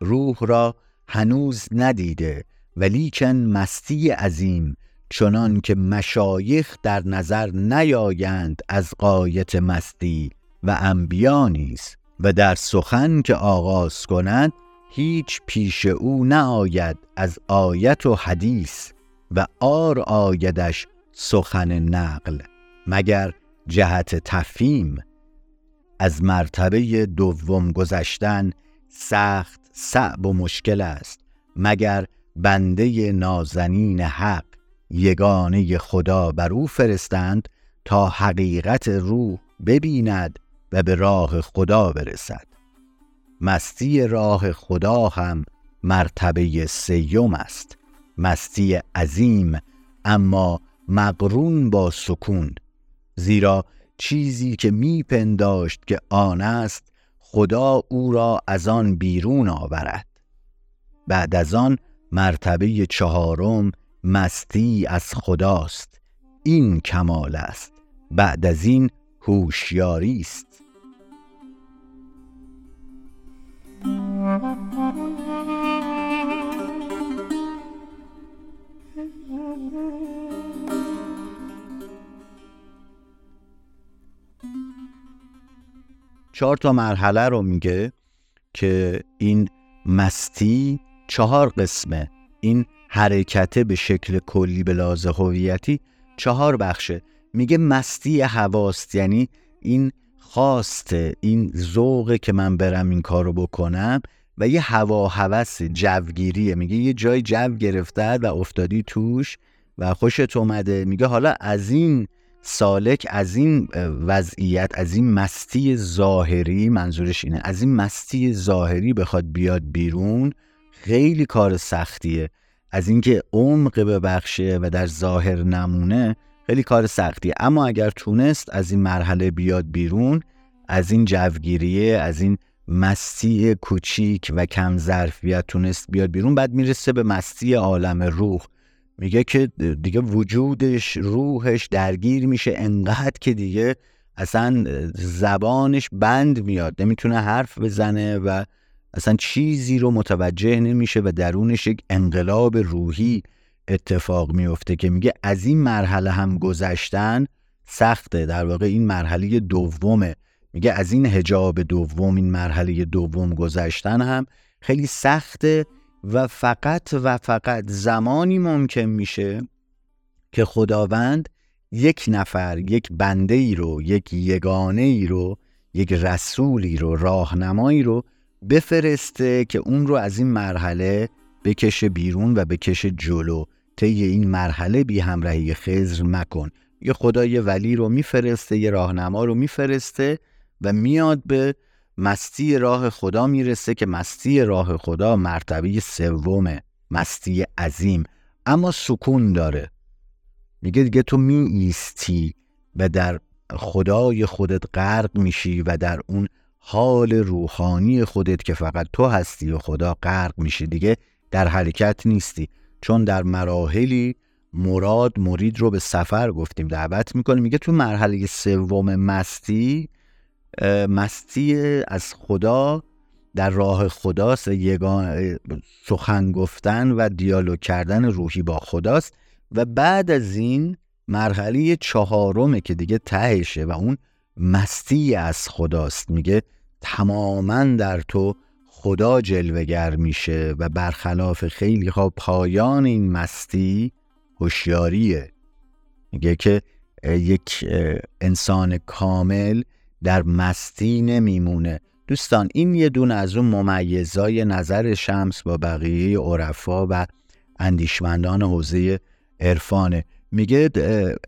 A: روح را هنوز ندیده ولیکن مستی عظیم چنان که مشایخ در نظر نیایند از قایت مستی و انبیا نیز و در سخن که آغاز کند هیچ پیش او نآید از آیت و حدیث و آر آیدش سخن نقل مگر جهت تفهیم. از مرتبه دوم گذشتن سخت صعب و مشکل است مگر بنده نازنین حق یگانه خدا بر او فرستند تا حقیقت روح ببیند و به راه خدا برسد. مستی راه خدا هم مرتبه سیوم است. مستی عظیم اما مقرون با سکون. زیرا چیزی که میپنداشت که آن است خدا او را از آن بیرون آورد. بعد از آن مرتبه چهارم مستی از خداست. این کمال است. بعد از این هوشیاری است. چهار تا مرحله رو میگه که این مستی چهار قسمه. این حرکته به شکل کلی به لحاظ هویتی چهار بخشه. میگه مستی هواست یعنی این خواسته این ذوقه که من برم این کارو بکنم و یه هوا هوس جوگیریه. میگه یه جای جو گرفته و افتادی توش و خوشت اومده. میگه حالا از این سالک از این وضعیت از این مستی ظاهری منظورش اینه از این مستی ظاهری بخواد بیاد بیرون خیلی کار سختیه. از اینکه عمق ببخشه و در ظاهر نمونه خیلی کار سختیه. اما اگر تونست از این مرحله بیاد بیرون از این جوگیریه از این مستی کوچیک و کم ظرفیت تونست بیاد بیرون بعد می‌رسه به مستی عالم روح. میگه که دیگه وجودش روحش درگیر میشه. انقدر که دیگه اصلا زبانش بند میاد. نمی‌تونه حرف بزنه و اصلا چیزی رو متوجه نمیشه و درونش یک انقلاب روحی اتفاق میفته که میگه از این مرحله هم گذشتن سخته. در واقع این مرحله دومه. میگه از این هجاب دوم این مرحله دوم گذشتن هم خیلی سخته و فقط و فقط زمانی ممکن میشه که خداوند یک نفر یک بنده ای رو یک یگانه ای رو یک رسولی رو راهنمایی رو بفرسته که اون رو از این مرحله بکشه بیرون و بکشه جلو. طی این مرحله بی همراهی خزر مکن. یه خدای ولی رو میفرسته یه راهنما رو میفرسته و میاد به مستی راه خدا می‌رسه که مستی راه خدا مرتبه سومه مستی عظیم. اما سکون داره. میگه دیگه تو می و در خدای خودت غرق میشی و در اون حال روحانی خودت که فقط تو هستی و خدا غرق میشی دیگه در حرکت نیستی. چون در مراحلی مراد مرید رو به سفر گفتیم دعوت می‌کنه. میگه تو مرحله سوم مستی مستی از خدا در راه خداست. یگان سخن گفتن و دیالوگ کردن روحی با خداست. و بعد از این مرحله چهارمه که دیگه تهشه و اون مستی از خداست. میگه تماما در تو خدا جلوگر میشه و برخلاف خیلی ها پایان این مستی هوشیاریه. میگه که یک انسان کامل در مستی نمیمونه. دوستان این یه دون از اون ممیزای نظر شمس با بقیه عرفا و اندیشمندان حوزه عرفانه. میگه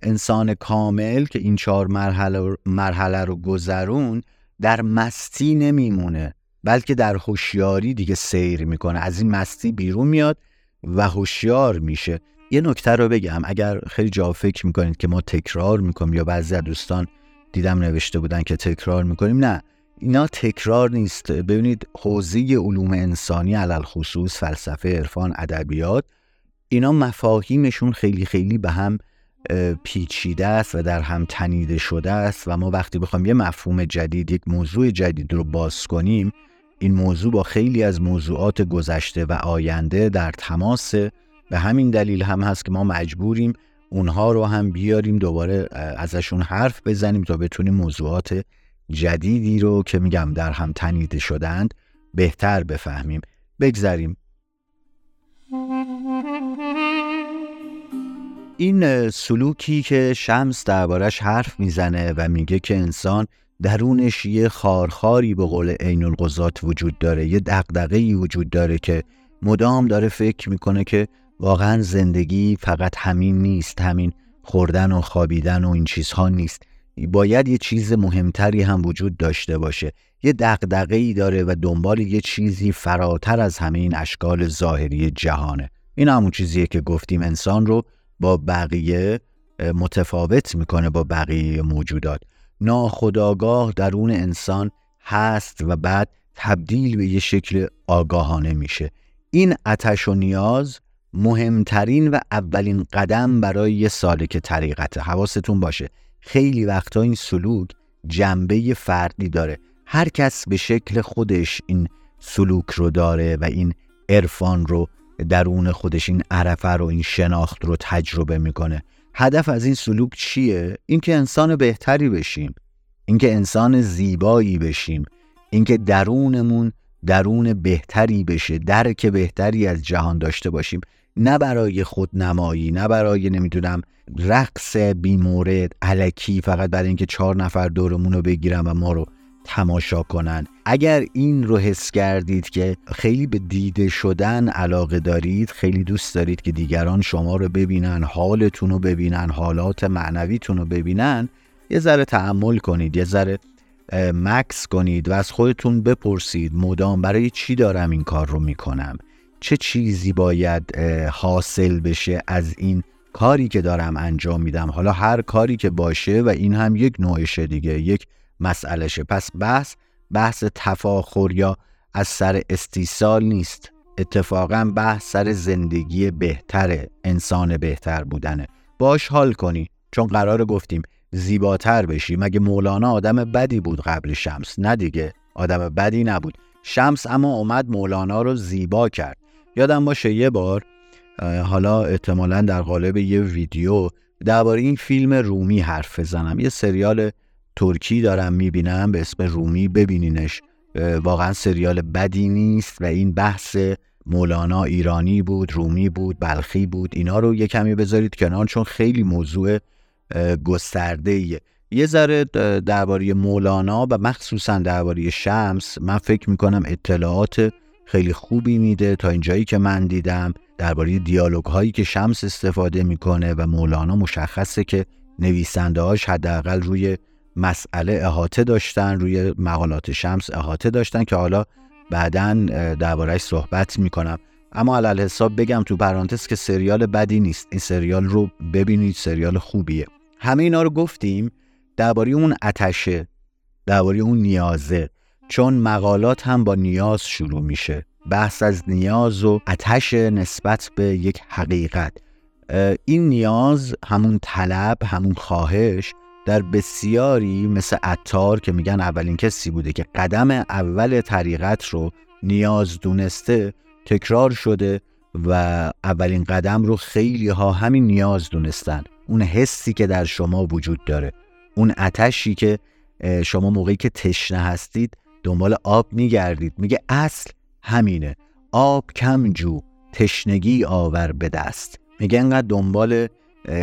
A: انسان کامل که این چهار مرحله, مرحله رو گذرون در مستی نمیمونه. بلکه در هوشیاری دیگه سیر می‌کنه. از این مستی بیرون میاد و هوشیار میشه. یه نکته رو بگم. اگر خیلی جا فکر می‌کنید که ما تکرار می‌کنیم یا بعضی از دوستان دیدم نوشته بودن که تکرار می‌کنیم نه. اینا تکرار نیست. ببینید حوزه علوم انسانی علل خصوص فلسفه عرفان ادبیات اینا مفاهیمشون خیلی خیلی به هم پیچیده است و در هم تنیده شده است و ما وقتی بخوام یه مفهوم جدید یک موضوع جدید رو باز کنیم این موضوع با خیلی از موضوعات گذشته و آینده در تماس. به همین دلیل هم هست که ما مجبوریم اونها رو هم بیاریم دوباره ازشون حرف بزنیم تا بتونیم موضوعات جدیدی رو که میگم در هم تنیده شدند بهتر بفهمیم. بگذریم. این سلوکی که شمس دربارش حرف می‌زنه و میگه که انسان درونش یه خارخاری به قول عین القضات وجود داره. یه دقدقه وجود داره که مدام داره فکر می‌کنه که واقعا زندگی فقط همین نیست همین خوردن و خوابیدن و این چیزها نیست. باید یه چیز مهمتری هم وجود داشته باشه. یه دقدقه ای داره و دنبال یه چیزی فراتر از همه این اشکال ظاهری جهانه. این همون چیزیه که گفتیم انسان رو با بقیه متفاوت می‌کنه با بقیه موجودات. ناخداگاه درون انسان هست و بعد تبدیل به یه شکل آگاهانه میشه. این اتش و نیاز مهمترین و اولین قدم برای یه سالک طریقته. حواستون باشه. خیلی وقتا این سلوک جنبه فردی داره. هر کس به شکل خودش این سلوک رو داره و این عرفان رو درون خودش این عرفه رو این شناخت رو تجربه می‌کنه. هدف از این سلوک چیه؟ اینکه انسان بهتری بشیم اینکه انسان زیبایی بشیم اینکه درونمون درون بهتری بشه درک بهتری از جهان داشته باشیم. نه برای خود نمایی نه برای نمی‌دونم رقص بیمورد علکی فقط برای اینکه چهار نفر دورمون رو بگیرن و ما رو تماشا کنن. اگر این رو حس کردید که خیلی به دیده شدن علاقه دارید خیلی دوست دارید که دیگران شما رو ببینن حالتون رو ببینن حالات معنویتون رو ببینن یه ذره تحمل کنید یه ذره مکس کنید و از خودتون بپرسید مدام برای چی دارم این کار رو می‌کنم؟ چه چیزی باید حاصل بشه از این کاری که دارم انجام میدم؟ حالا هر کاری که باشه و این هم یک نوعشه دیگه یک مسئلهشه پس بحث بحث تفاخر یا از سر استیصال نیست. اتفاقا بحث سر زندگی بهتر انسان بهتر بودنه. باش حال کنی. چون قرار گفتیم زیباتر بشی. مگه مولانا آدم بدی بود قبل شمس؟ نه دیگه. آدم بدی نبود. شمس اما اومد مولانا رو زیبا کرد. یادم باشه یه بار حالا احتمالا در قالب یه ویدیو درباره این فیلم رومی حرف بزنم. یه سریال ترکی دارم می‌بینم به اسم رومی ببینینش. واقعا سریال بدی نیست و این بحث مولانا ایرانی بود رومی بود بلخی بود اینا رو یه کمی بذارید کنار چون خیلی موضوع گسترده یه ذره درباره مولانا و مخصوصا درباره شمس من فکر می‌کنم اطلاعات خیلی خوبی میده. تا اینجایی که من دیدم درباره دیالوگ هایی که شمس استفاده می‌کنه و مولانا مشخصه که نویسنده هاش حداقل روی مسئله احاطه داشتن روی مقالات شمس احاطه داشتن که حالا بعدا دربارهش صحبت می‌کنم. اما علل حساب بگم تو پرانتز که سریال بدی نیست. این سریال رو ببینید سریال خوبیه. همه اینا رو گفتیم درباره اون اتشه درباره اون نیازه. چون مقالات هم با نیاز شروع میشه. بحث از نیاز و اتش نسبت به یک حقیقت. این نیاز همون طلب همون خواهش در بسیاری مثل اتار که میگن اولین کسی بوده که قدم اول طریقت رو نیاز دونسته تکرار شده و اولین قدم رو خیلی ها همین نیاز دونستن. اون حسی که در شما وجود داره. اون اتشی که شما موقعی که تشنه هستید دنبال آب میگردید. میگه اصل همینه. آب کم جو تشنگی آور به دست. میگه انقدر دنبال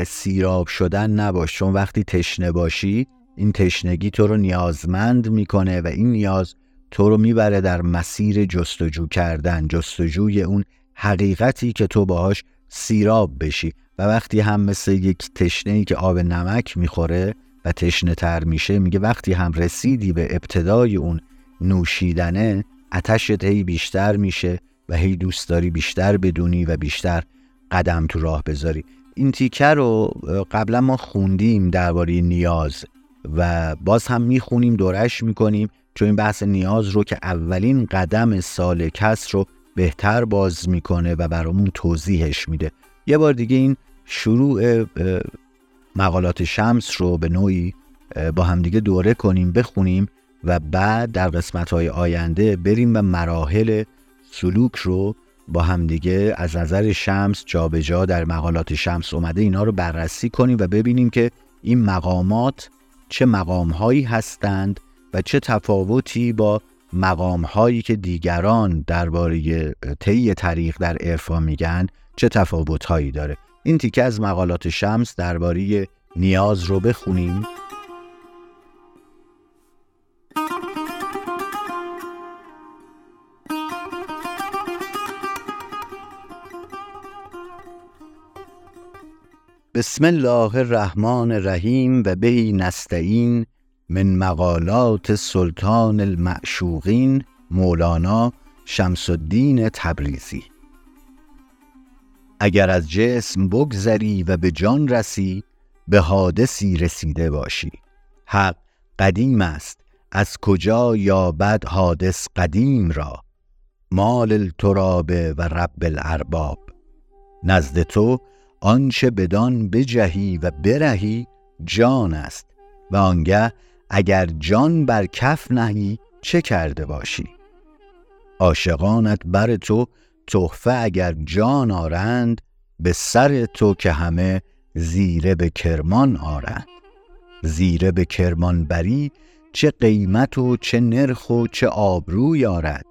A: سیراب شدن نباش. چون وقتی تشنه باشی این تشنگی تو رو نیازمند می‌کنه و این نیاز تو رو می‌بره در مسیر جستجو کردن جستجوی اون حقیقتی که تو باهاش سیراب بشی. و وقتی هم مثل یک تشنه که آب نمک می‌خوره و تشنه تر میشه میگه وقتی هم رسیدی به ابتدای اون نوشیدنه اتشت هی بیشتر میشه و هی دوست داری بیشتر بدونی و بیشتر قدم تو راه بذاری. این تیکه رو قبلا ما خوندیم درباره نیاز و باز هم می‌خونیم دورش می‌کنیم چون این بحث نیاز رو که اولین قدم سالکس رو بهتر باز می‌کنه و برامون توضیحش میده. یه بار دیگه این شروع مقالات شمس رو به نوعی با همدیگه دوره کنیم بخونیم و بعد در قسمت های آینده بریم و مراحل سلوک رو با همدیگه از نظر شمس جابجا جا در مقالات شمس اومده اینا رو بررسی کنیم و ببینیم که این مقامات چه مقامهایی هستند و چه تفاوتی با مقامهایی که دیگران درباره طی طریق در عرفان میگن چه تفاوتهایی داره. این تیکه از مقالات شمس درباره نیاز رو بخونیم. بسم الله الرحمن الرحیم و بهی نستعین من مقالات سلطان المعشوقین مولانا شمس الدین تبریزی. اگر از جسم بگذری و به جان رسی به حادثی رسیده باشی. حق قدیم است. از کجا یابد حادث قدیم را؟ مال التراب و رب الارباب. نزد تو آنچه بدان بجهی و برهی جان است و آنگه اگر جان بر کف نهی چه کرده باشی؟ عاشقانت بر تو تحفه اگر جان آرند به سر تو که همه زیره به کرمان آرند. زیره به کرمان بری چه قیمت و چه نرخ و چه آبروی آرد.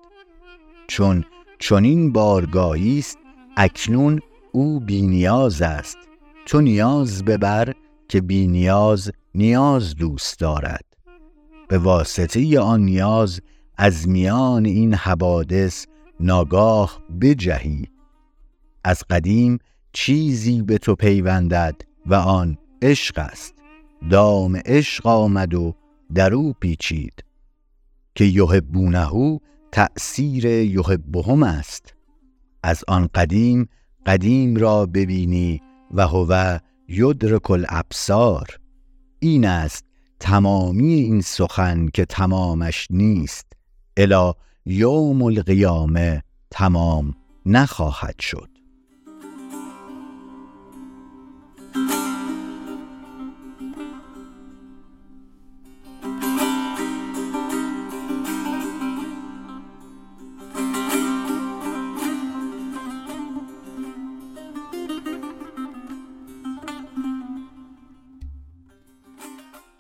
A: چون چنین بارگاهی است اکنون او بینیاز است تو نیاز ببر که بینیاز نیاز دوست دارد. به واسطه آن نیاز از میان این حوادث ناگاه بجهی. از قدیم چیزی به تو پیوندد و آن عشق است. دام عشق آمد و در او پیچید. که یحبونه تأثیر یحبهم است. از آن قدیم قدیم را ببینی و هو یدرک الابصار. این است تمامی این سخن که تمامش نیست. الا یوم القیامه تمام نخواهد شد.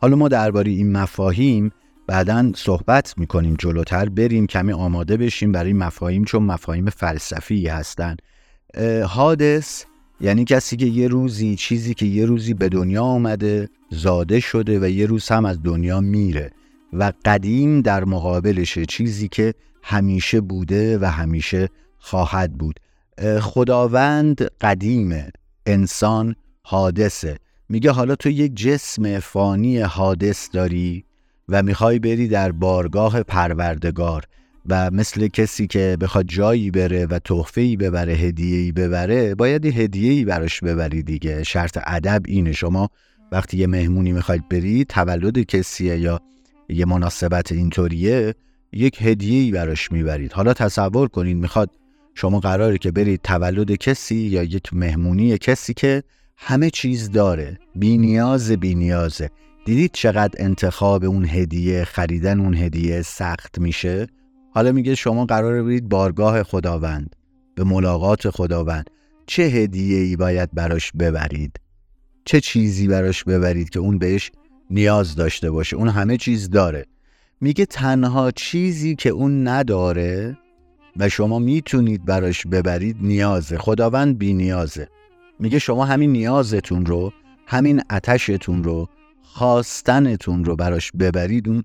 A: حالا ما درباره این مفاهیم بعدا صحبت می‌کنیم جلوتر بریم کمی آماده بشیم برای مفاهیم چون مفاهیم فلسفی هستن. حادث یعنی کسی که یه روزی چیزی که یه روزی به دنیا آمده زاده شده و یه روز هم از دنیا میره و قدیم در مقابلشه چیزی که همیشه بوده و همیشه خواهد بود. خداوند قدیمه انسان حادثه. میگه حالا تو یک جسم فانی حادث داری و می‌خوای بری در بارگاه پروردگار و مثل کسی که بخواد جایی بره و تحفه ببره هدیه ببره باید یه هدیه ای براش ببری دیگه. شرط ادب اینه. شما وقتی یه مهمونی می‌خواید بری تولد کسیه یا یه مناسبت اینطوریه یک هدیه ای براش می‌برید. حالا تصور کنید می‌خواد شما قراره که برید تولد کسی یا یک مهمونی کسی که همه چیز داره. بی نیاز بی نیازه دیدید چقدر انتخاب اون هدیه خریدن اون هدیه سخت میشه؟ حالا میگه شما قرار برید بارگاه خداوند به ملاقات خداوند. چه هدیه ای باید براش ببرید؟ چه چیزی براش ببرید که اون بهش نیاز داشته باشه؟ اون همه چیز داره. میگه تنها چیزی که اون نداره و شما می‌تونید براش ببرید نیازه. خداوند بی نیازه میگه شما همین نیازتون رو همین اتشتون رو خواستنتون رو براش ببرید اون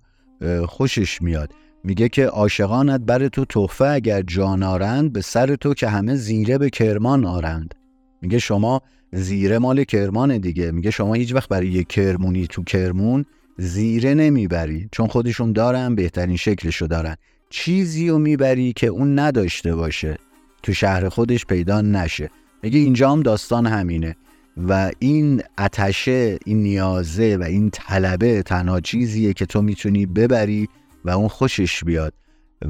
A: خوشش میاد. میگه که عاشقانت بر تو تحفه اگر جان آرند به سر تو که همه زیره به کرمان آرند. میگه شما زیره مال کرمان دیگه. میگه شما هیچ وقت برای یک کرمونی تو کرمون زیره نمی‌بری چون خودشون دارن بهترین شکلشو دارن. چیزی رو می‌بری که اون نداشته باشه. تو شهر خودش پیدا نشه. میگه اینجا هم داستان همینه و این اتشه این نیازه و این طلبه تنها چیزیه که تو می‌تونی ببری و اون خوشش بیاد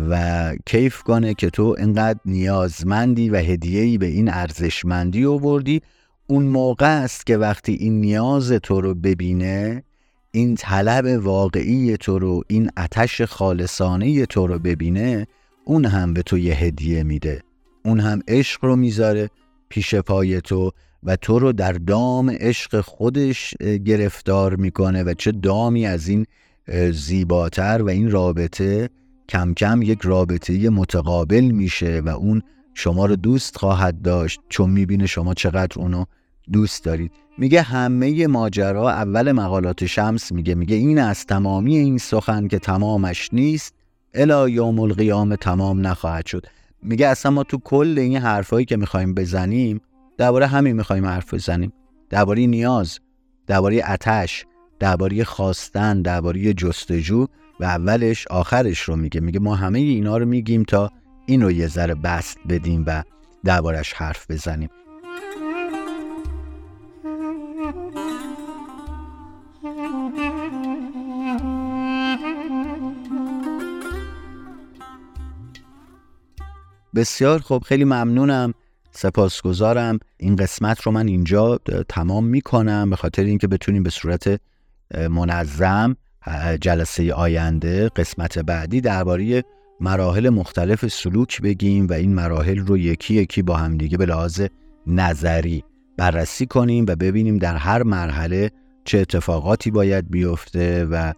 A: و کیف کنه که تو انقدر نیازمندی و هدیهی به این ارزشمندی آوردی. اون موقع است که وقتی این نیاز تو رو ببینه این طلب واقعی تو رو این اتش خالصانه تو رو ببینه اون هم به تو یه هدیه میده. اون هم عشق رو می‌ذاره. پیش پای تو و تو رو در دام عشق خودش گرفتار می‌کنه و چه دامی از این زیباتر و این رابطه کم کم یک رابطه متقابل میشه و اون شما رو دوست خواهد داشت چون می‌بینه شما چقدر اونو دوست دارید. میگه همه ماجرا اول مقالات شمس میگه. میگه این از تمامی این سخن که تمامش نیست الا یوم القیام تمام نخواهد شد. میگه اصلا ما تو کل این حرفایی که می‌خوایم بزنیم درباره همین می‌خوایم حرف بزنیم. درباره نیاز درباره اتش درباره خواستن درباره جستجو و اولش آخرش رو میگه. میگه ما همه اینا رو میگیم تا این رو یه ذره بست بدیم و دربارش حرف بزنیم. بسیار خب خیلی ممنونم. سپاسگزارم. این قسمت رو من اینجا تمام می‌کنم به خاطر اینکه بتونیم به صورت منظم جلسه آینده قسمت بعدی درباره مراحل مختلف سلوک بگیم و این مراحل رو یکی یکی با همدیگه به لحاظ نظری بررسی کنیم و ببینیم در هر مرحله چه اتفاقاتی باید بیفته و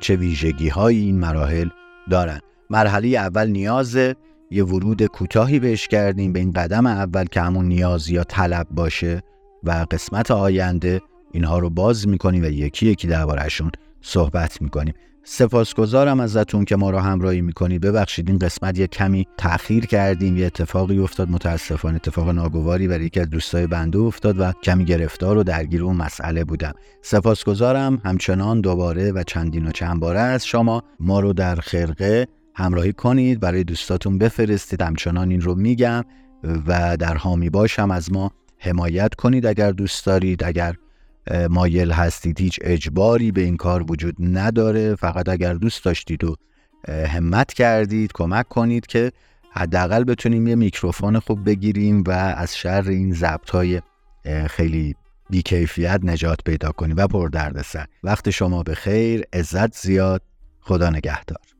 A: چه ویژگی های این مراحل دارن. مرحله اول نیازه. یه ورود کوتاهی بهش کردیم به این قدم اول که همون نیاز یا طلب باشه و قسمت آینده اینها رو باز می‌کنیم و یکی یکی دربارهشون صحبت می‌کنیم. سپاسگزارم ازتون که ما رو همراهی می‌کنید. ببخشید این قسمت یه کمی تاخیر کردیم یه اتفاقی افتاد. متاسفانه اتفاق ناگواری برای یکی از دوستای بنده افتاد و کمی گرفتار و درگیر اون مسئله بودم. سپاسگزارم همچنان دوباره و چندین و چند باره از شما. ما رو در خرقه همراهی کنید برای دوستاتون بفرستید. همچنان این رو میگم و در حامی باشم از ما حمایت کنید اگر دوست دارید. اگر مایل هستید هیچ اجباری به این کار وجود نداره. فقط اگر دوست داشتید و همت کردید کمک کنید که حداقل بتونیم یه میکروفون خوب بگیریم و از شر این ضبط های خیلی بیکیفیت نجات پیدا کنیم و پر سر. وقت شما به خیر عزت زیاد. خدا نگهدار.